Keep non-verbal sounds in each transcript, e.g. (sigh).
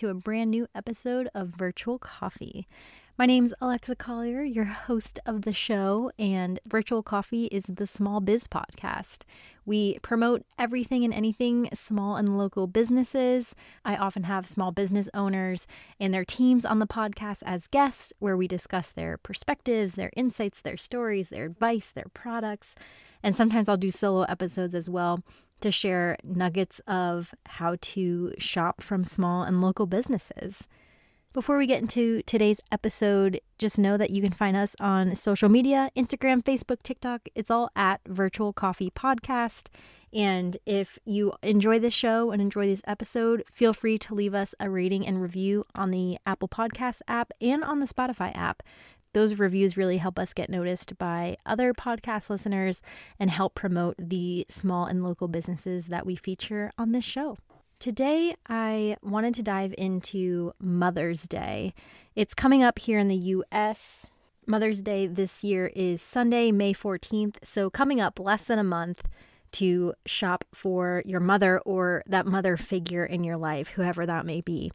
to a brand new episode of Virtual Coffee. My name's Alexa Collier, your host of the show, and Virtual Coffee is the small biz podcast. We promote everything and anything small and local businesses. I often have small business owners and their teams on the podcast as guests, where we discuss their perspectives, their insights, their stories, their advice, their products. And sometimes I'll do solo episodes as well to share nuggets of how to shop from small and local businesses. Before we get into today's episode, just know that you can find us on social media Instagram, Facebook, TikTok. It's all at Virtual Coffee Podcast. And if you enjoy this show and enjoy this episode, feel free to leave us a rating and review on the Apple Podcast app and on the Spotify app. Those reviews really help us get noticed by other podcast listeners and help promote the small and local businesses that we feature on this show. Today, I wanted to dive into Mother's Day. It's coming up here in the US. Mother's Day this year is Sunday, May 14th. So, coming up less than a month to shop for your mother or that mother figure in your life, whoever that may be.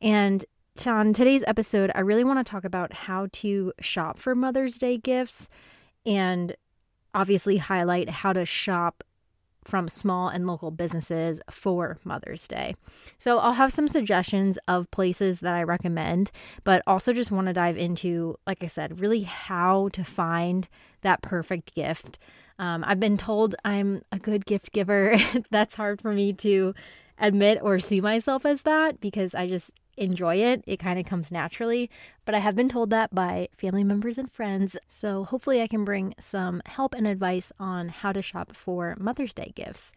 And on today's episode, I really want to talk about how to shop for Mother's Day gifts and obviously highlight how to shop from small and local businesses for Mother's Day. So I'll have some suggestions of places that I recommend, but also just want to dive into, like I said, really how to find that perfect gift. Um, I've been told I'm a good gift giver. (laughs) That's hard for me to admit or see myself as that because I just enjoy it. It kind of comes naturally, but I have been told that by family members and friends. So hopefully, I can bring some help and advice on how to shop for Mother's Day gifts.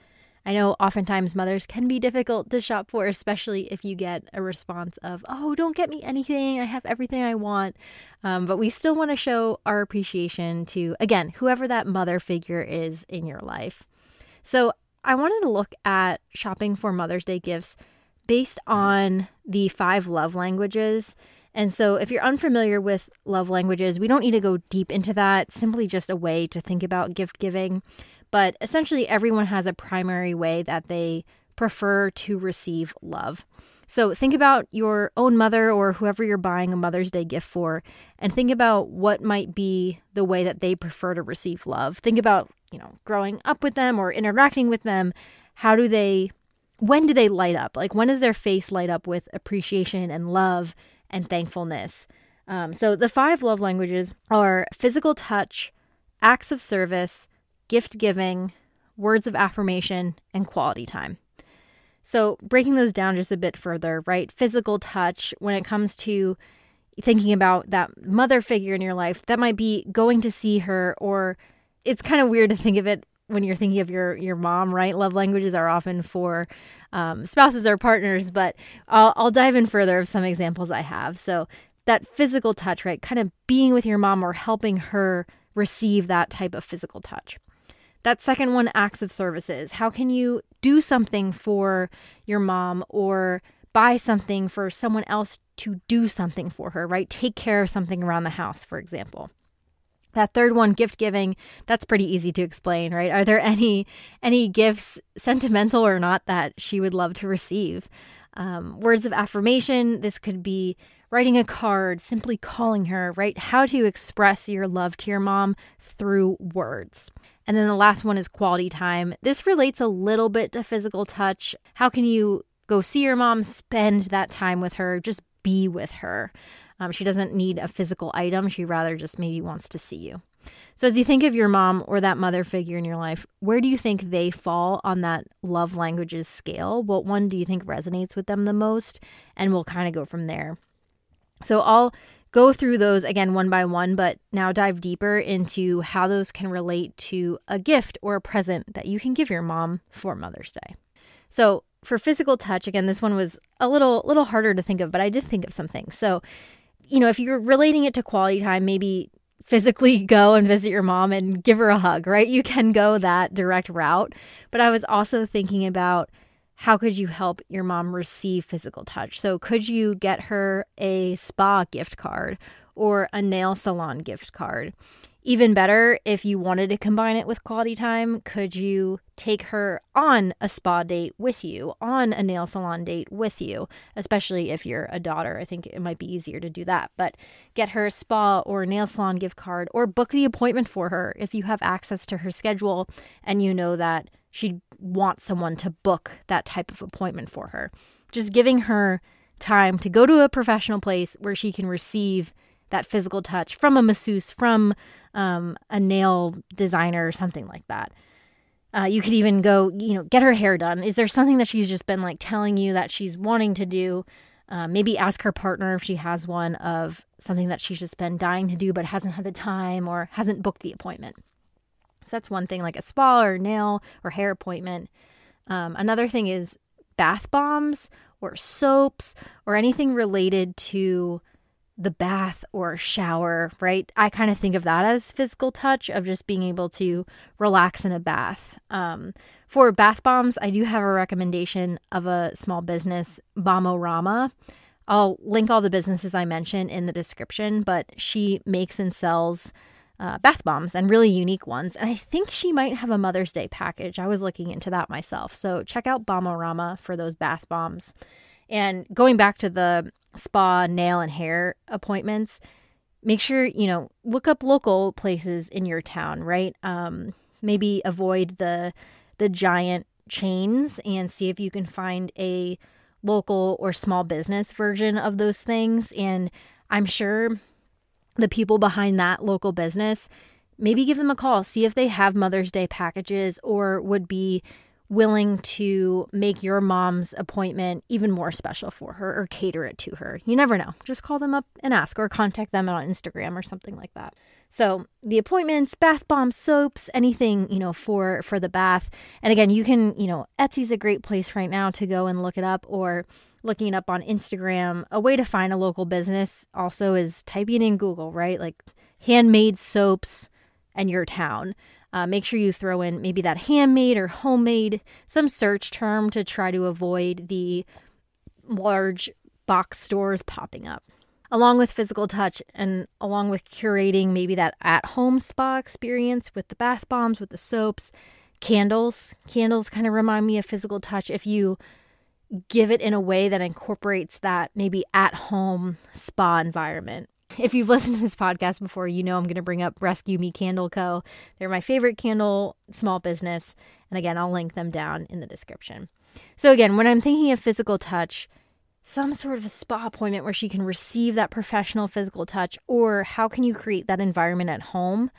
I know oftentimes mothers can be difficult to shop for, especially if you get a response of, oh, don't get me anything. I have everything I want. Um, but we still want to show our appreciation to, again, whoever that mother figure is in your life. So I wanted to look at shopping for Mother's Day gifts based on the five love languages. And so, if you're unfamiliar with love languages, we don't need to go deep into that. Simply just a way to think about gift giving. But essentially, everyone has a primary way that they prefer to receive love. So, think about your own mother or whoever you're buying a Mother's Day gift for, and think about what might be the way that they prefer to receive love. Think about, you know, growing up with them or interacting with them. How do they when do they light up? Like, when does their face light up with appreciation and love and thankfulness? Um, so, the five love languages are physical touch, acts of service, gift giving, words of affirmation, and quality time. So, breaking those down just a bit further, right? Physical touch, when it comes to thinking about that mother figure in your life, that might be going to see her, or it's kind of weird to think of it when you're thinking of your your mom, right? Love languages are often for um, spouses or partners, but I'll, I'll dive in further of some examples I have. So that physical touch, right? Kind of being with your mom or helping her receive that type of physical touch. That second one, acts of services. How can you do something for your mom or buy something for someone else to do something for her, right? Take care of something around the house, for example. That third one, gift giving, that's pretty easy to explain, right? Are there any any gifts, sentimental or not, that she would love to receive? Um, words of affirmation. This could be writing a card, simply calling her, right? How to express your love to your mom through words. And then the last one is quality time. This relates a little bit to physical touch. How can you go see your mom, spend that time with her, just be with her? Um, she doesn't need a physical item. She rather just maybe wants to see you. So, as you think of your mom or that mother figure in your life, where do you think they fall on that love languages scale? What one do you think resonates with them the most? And we'll kind of go from there. So, I'll go through those again one by one, but now dive deeper into how those can relate to a gift or a present that you can give your mom for Mother's Day. So, for physical touch, again, this one was a little little harder to think of, but I did think of something. So, you know, if you're relating it to quality time, maybe physically (laughs) go and visit your mom and give her a hug, right? You can go that direct route. But I was also thinking about how could you help your mom receive physical touch? So could you get her a spa gift card or a nail salon gift card? Even better, if you wanted to combine it with quality time, could you take her on a spa date with you, on a nail salon date with you, especially if you're a daughter? I think it might be easier to do that. But get her a spa or nail salon gift card or book the appointment for her if you have access to her schedule and you know that she'd want someone to book that type of appointment for her. Just giving her time to go to a professional place where she can receive that physical touch from a masseuse, from um, a nail designer, or something like that. Uh, you could even go, you know, get her hair done. Is there something that she's just been like telling you that she's wanting to do? Uh, maybe ask her partner if she has one of something that she's just been dying to do but hasn't had the time or hasn't booked the appointment. So that's one thing, like a spa or nail or hair appointment. Um, another thing is bath bombs or soaps or anything related to the bath or shower, right? I kind of think of that as physical touch of just being able to relax in a bath. Um, for bath bombs, I do have a recommendation of a small business, Bomborama. I'll link all the businesses I mentioned in the description, but she makes and sells uh, bath bombs and really unique ones. And I think she might have a Mother's Day package. I was looking into that myself. So check out Bomborama for those bath bombs. And going back to the spa, nail, and hair appointments, make sure, you know, look up local places in your town, right? Um, maybe avoid the the giant chains and see if you can find a local or small business version of those things. And I'm sure the people behind that local business, maybe give them a call, see if they have Mother's Day packages or would be willing to make your mom's appointment even more special for her or cater it to her. You never know. Just call them up and ask or contact them on Instagram or something like that. So, the appointments, bath bombs, soaps, anything, you know, for for the bath. And again, you can, you know, Etsy's a great place right now to go and look it up or looking it up on Instagram. A way to find a local business also is typing in Google, right? Like handmade soaps and your town. Uh, make sure you throw in maybe that handmade or homemade, some search term to try to avoid the large box stores popping up. Along with physical touch and along with curating maybe that at home spa experience with the bath bombs, with the soaps, candles. Candles kind of remind me of physical touch. If you give it in a way that incorporates that maybe at home spa environment. If you've listened to this podcast before, you know I'm going to bring up Rescue Me Candle Co. They're my favorite candle small business. And again, I'll link them down in the description. So, again, when I'm thinking of physical touch, some sort of a spa appointment where she can receive that professional physical touch, or how can you create that environment at home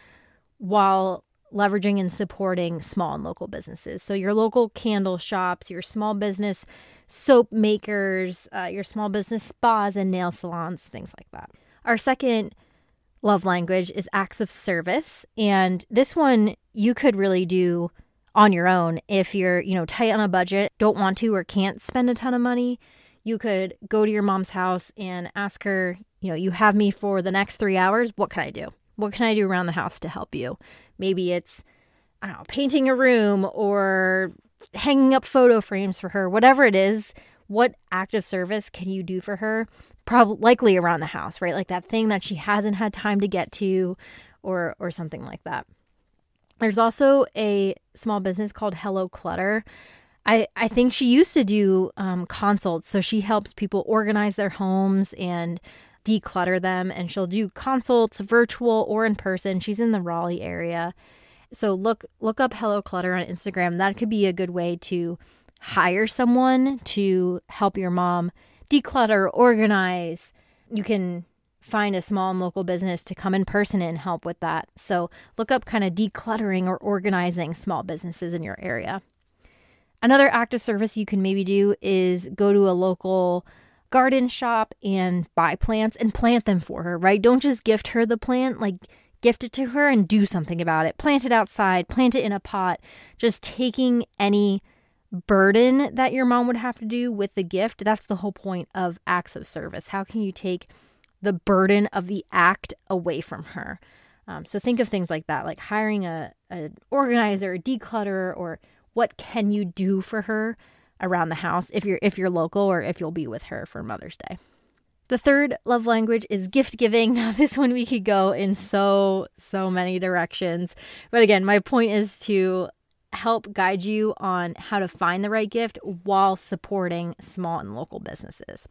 while leveraging and supporting small and local businesses? So, your local candle shops, your small business soap makers, uh, your small business spas and nail salons, things like that. Our second love language is acts of service. And this one you could really do on your own if you're, you know, tight on a budget, don't want to or can't spend a ton of money. You could go to your mom's house and ask her, you know, you have me for the next three hours. What can I do? What can I do around the house to help you? Maybe it's, I don't know, painting a room or hanging up photo frames for her, whatever it is, what act of service can you do for her? Probably likely around the house, right? Like that thing that she hasn't had time to get to or or something like that. There's also a small business called Hello Clutter. I, I think she used to do um, consults. So she helps people organize their homes and declutter them. And she'll do consults, virtual or in person. She's in the Raleigh area. So look look up Hello Clutter on Instagram. That could be a good way to hire someone to help your mom declutter, organize. You can find a small and local business to come in person and help with that. So look up kind of decluttering or organizing small businesses in your area. Another act of service you can maybe do is go to a local garden shop and buy plants and plant them for her, right? Don't just gift her the plant, like gift it to her and do something about it. Plant it outside, plant it in a pot. Just taking any burden that your mom would have to do with the gift. That's the whole point of acts of service. How can you take the burden of the act away from her? Um, so think of things like that, like hiring a an organizer, a declutterer, or what can you do for her around the house if you're if you're local or if you'll be with her for Mother's Day. The third love language is gift giving. (laughs) Now, this one we could go in so, so many directions. But again, my point is to help guide you on how to find the right gift while supporting small and local businesses.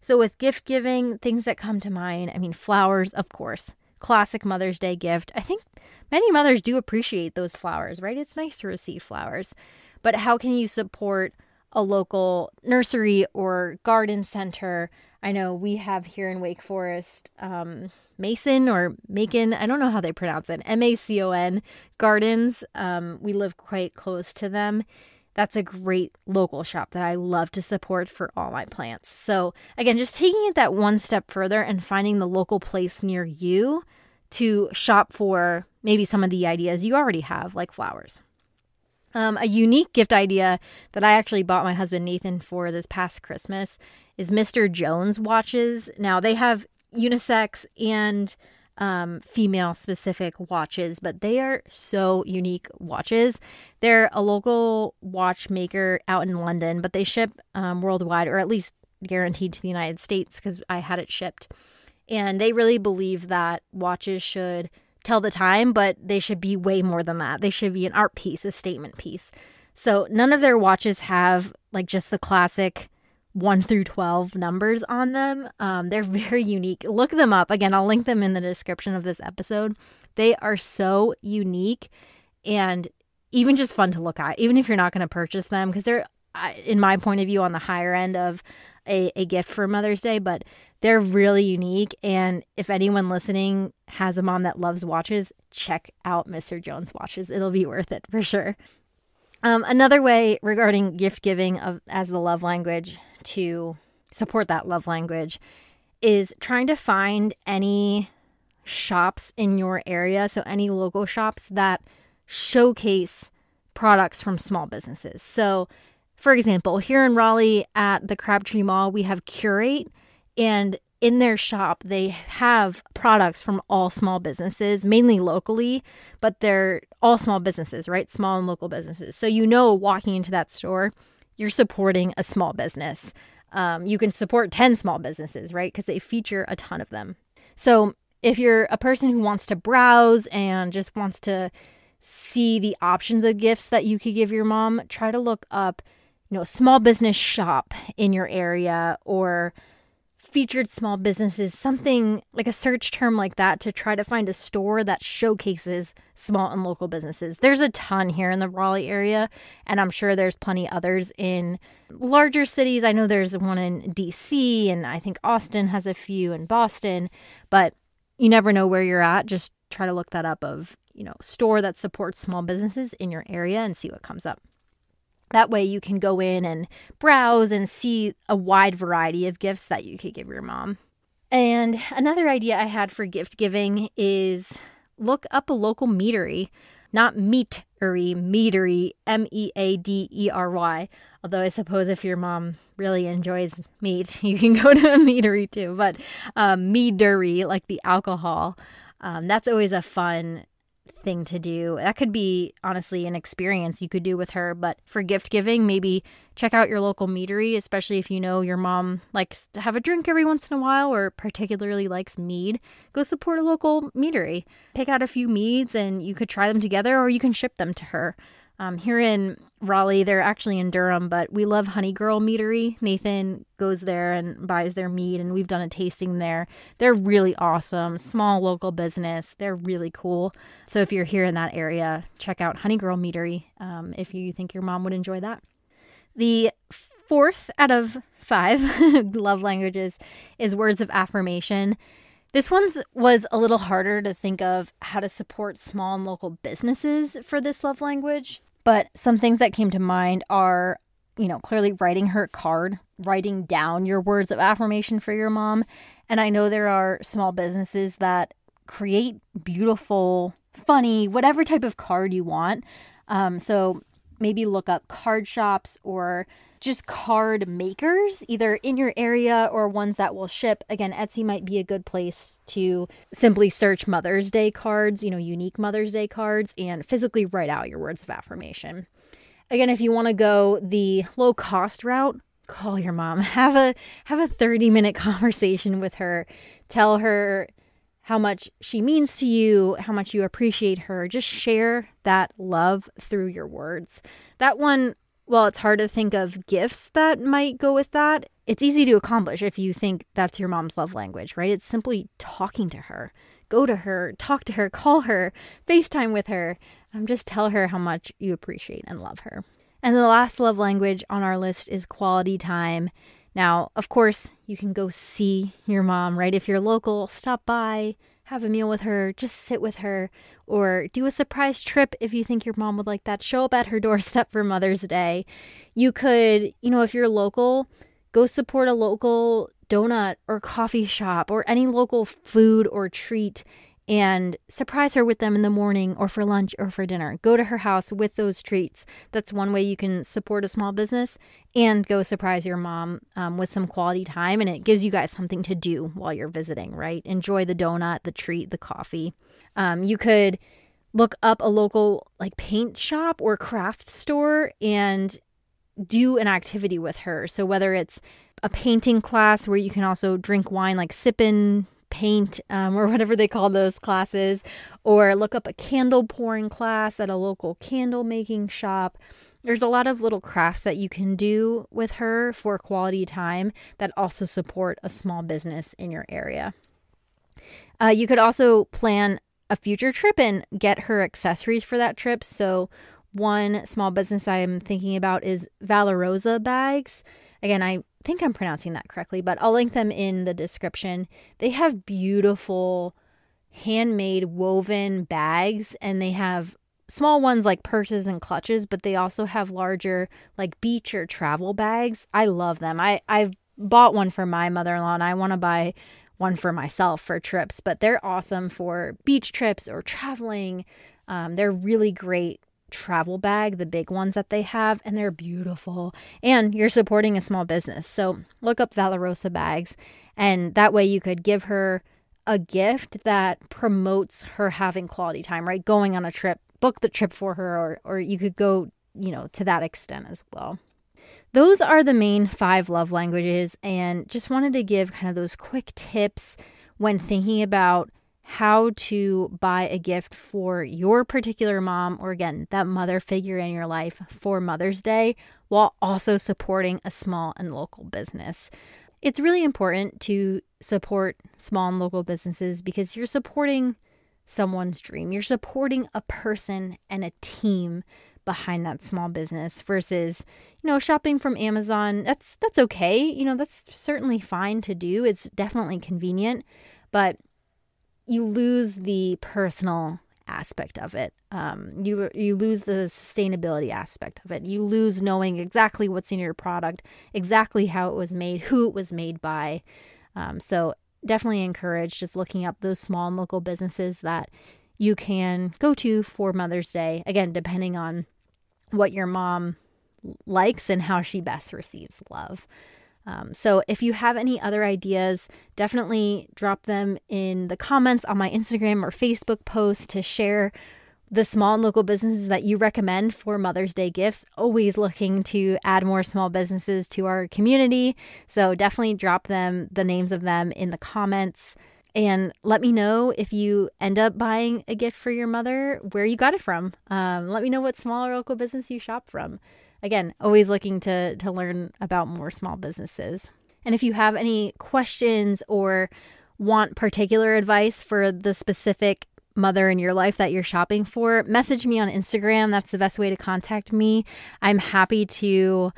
So, with gift giving, things that come to mind, I mean, flowers, of course, classic Mother's Day gift. I think many mothers do appreciate those flowers, right? It's nice to receive flowers. But how can you support a local nursery or garden center? I know we have here in Wake Forest, um, Mason or Macon, I don't know how they pronounce it, M A C O N Gardens. Um, we live quite close to them that's a great local shop that I love to support for all my plants. So, again, just taking it that one step further and finding the local place near you to shop for maybe some of the ideas you already have, like flowers. Um, a unique gift idea that I actually bought my husband Nathan for this past Christmas is Mr. Jones watches. Now, they have unisex and um, female specific watches, but they are so unique watches. They're a local watchmaker out in London, but they ship um, worldwide, or at least guaranteed to the United States because I had it shipped. And they really believe that watches should tell the time, but they should be way more than that. They should be an art piece, a statement piece. So none of their watches have like just the classic 1 through 12 numbers on them. Um, they're very unique. Look them up. Again, I'll link them in the description of this episode. They are so unique and even just fun to look at, even if you're not going to purchase them, because they're, in my point of view, on the higher end of a, a gift for Mother's Day, but they're really unique. And if anyone listening has a mom that loves watches, check out Mr. Jones watches. It'll be worth it for sure. Um, another way regarding gift giving of as the love language to support that love language is trying to find any shops in your area, so any local shops that showcase products from small businesses. So, for example, here in Raleigh at the Crabtree Mall, we have Curate, and in their shop, they have products from all small businesses, mainly locally, but they're all small businesses, right? Small and local businesses. So, you know, walking into that store, you're supporting a small business. Um, you can support 10 small businesses, right? Because they feature a ton of them. So if you're a person who wants to browse and just wants to see the options of gifts that you could give your mom, try to look up, you know, small business shop in your area or featured small businesses, something like a search term like that to try to find a store that showcases small and local businesses. There's a ton here in the Raleigh area, and I'm sure there's plenty others in larger cities. I know there's one in DC, and I think Austin has a few in Boston, but you never know where you're at. Just try to look that up of, you know, store that supports small businesses in your area and see what comes up. That way, you can go in and browse and see a wide variety of gifts that you could give your mom. And another idea I had for gift giving is look up a local meadery, not meatery, meadery, M E A D E R Y. Although I suppose if your mom really enjoys meat, (laughs) you can go to a meadery too. But um, meadery, like the alcohol, um, that's always a fun thing to do. That could be honestly an experience you could do with her, but for gift giving, maybe check out your local meadery, especially if you know your mom likes to have a drink every once in a while or particularly likes mead. Go support a local meadery. Pick out a few meads and you could try them together or you can ship them to her. Um, here in Raleigh, they're actually in Durham, but we love Honeygirl Meadery. Nathan goes there and buys their mead, and we've done a tasting there. They're really awesome, small local business. They're really cool. So if you're here in that area, check out Honeygirl Meadery um, if you think your mom would enjoy that. The fourth out of five (laughs) love languages is words of affirmation. This one's was a little harder to think of how to support small and local businesses for this love language. But some things that came to mind are, you know, clearly writing her card, writing down your words of affirmation for your mom. And I know there are small businesses that create beautiful, funny, whatever type of card you want. Um, so maybe look up card shops or just card makers, either in your area or ones that will ship. Again, Etsy might be a good place to simply search Mother's Day cards, you know, unique Mother's Day cards, and physically write out your words of affirmation. Again, if you want to go the low cost route, call your mom. (laughs) Have a have a 30-minute (laughs) conversation with her. Tell her how much she means to you, how much you appreciate her. Just share that love through your words. That one, well, it's hard to think of gifts that might go with that. It's easy to accomplish if you think that's your mom's love language, right? It's simply talking to her. Go to her, talk to her, call her, FaceTime with her. Um, just tell her how much you appreciate and love her. And the last love language on our list is quality time. Now, of course, you can go see your mom, right? If you're local, stop by, have a meal with her, just sit with her, or do a surprise trip if you think your mom would like that. Show up at her (laughs) doorstep for Mother's Day. You could, you know, if you're local, go support a local donut or coffee shop or any local food or treat and surprise her with them in the morning or for lunch or for dinner. Go to her house with those treats. That's one way you can support a small business and go surprise your mom um, with some quality time. And it gives you guys something to do while you're visiting, right? Enjoy the donut, the treat, the coffee. Um, you could look up a local like paint shop or craft store and do an activity with her. So whether it's a painting class where you can also drink wine, like sipping paint um, or (laughs) whatever they call those classes, or look up a candle pouring class at a local candle making shop. There's a lot of little crafts that you can do with her for quality time that also support a small business in your area. Uh, you could also plan a future trip and get her accessories for that trip. So, one small business I'm thinking about is Valerosa bags. Again, I think I'm pronouncing that correctly, but I'll link them in the description. They have beautiful handmade woven bags and they have small ones like purses and clutches, but they also have larger like beach or travel bags. I love them. I I've bought one for my mother-in-law and I want to buy one for myself for trips, but they're awesome for beach trips or traveling. Um, they're really great travel bag, the big ones that they have, and they're beautiful. And you're supporting a small business. So look up Valerosa bags, and that way you could give her a gift that promotes her having quality time, right? Going on a trip, book the trip for her, or, or you could go, you know, to that extent as well. Those are the main five love languages, and just wanted to give kind of those quick tips when thinking about how to buy a gift for your particular mom or again that mother figure in your life for Mother's Day while also supporting a small and local business. It's really important to support small and local businesses because you're supporting someone's dream. You're supporting a person and a team behind that small business versus, you know, shopping from Amazon. That's that's okay. You know, that's certainly fine to do. It's definitely convenient, but you lose the personal aspect of it. Um, you you lose the sustainability aspect of it. You lose knowing exactly what's in your product, exactly how it was made, who it was made by. Um, so definitely encourage just looking up those small and local businesses that you can go to for Mother's Day. Again, depending on what your mom likes and how she best receives love. Um, so if you have any other ideas, definitely drop them in the comments on my Instagram or Facebook post to share the small and local businesses that you recommend for Mother's Day gifts. Always looking to add more small businesses to our community. So definitely drop them, the names of them in the comments. And let me know if you end up buying a gift for your mother, where you got it from. Um, let me know what small or local business you shop from again, always looking to to learn about more small businesses. And if you have any questions or want particular advice for the specific mother in your life that you're shopping for, message me on Instagram. That's the best way to contact me. I'm happy to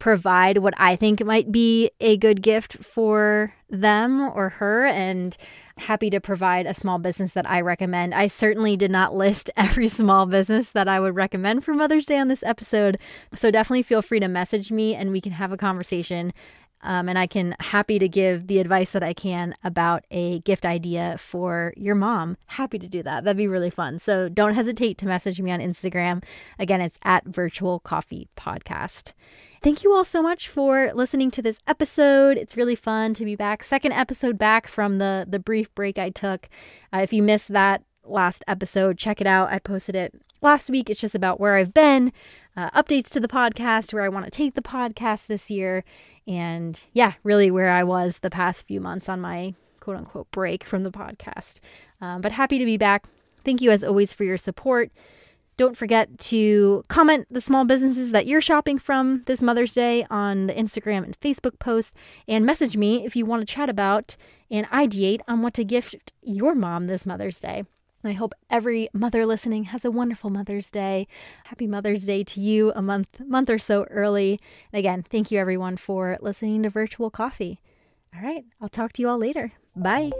provide what I think might be a good gift for them or her and happy to provide a small business that I recommend. I certainly did not list (laughs) every small business that I would recommend for Mother's Day on this episode. So definitely feel free to message me and we can have a conversation. Um, and I can happy to give the advice that I can about a gift idea for your mom. Happy to do that. That'd be really fun. So don't hesitate to message me on Instagram. Again, it's at Virtual Coffee Podcast. Thank you all so much for listening to this episode. It's really fun to be back. Second episode back from the the brief break I took. Uh, if you missed that last episode, check it out. I posted it last week, it's just about where I've been, uh, updates to the podcast, where I want to take the podcast this year, and yeah, really where I was the past few months on my quote unquote break from the podcast. Um, but happy to be back. Thank you as always for your support. Don't forget to comment the small businesses that you're shopping from this Mother's Day on the Instagram and Facebook post and message me if you want to chat about and ideate on what to gift your mom this Mother's Day. And I hope every mother listening has a wonderful Mother's Day. Happy Mother's Day to you a month month or so early. And again, thank you everyone for listening to Virtual Coffee. All right, I'll talk to you all later. Bye.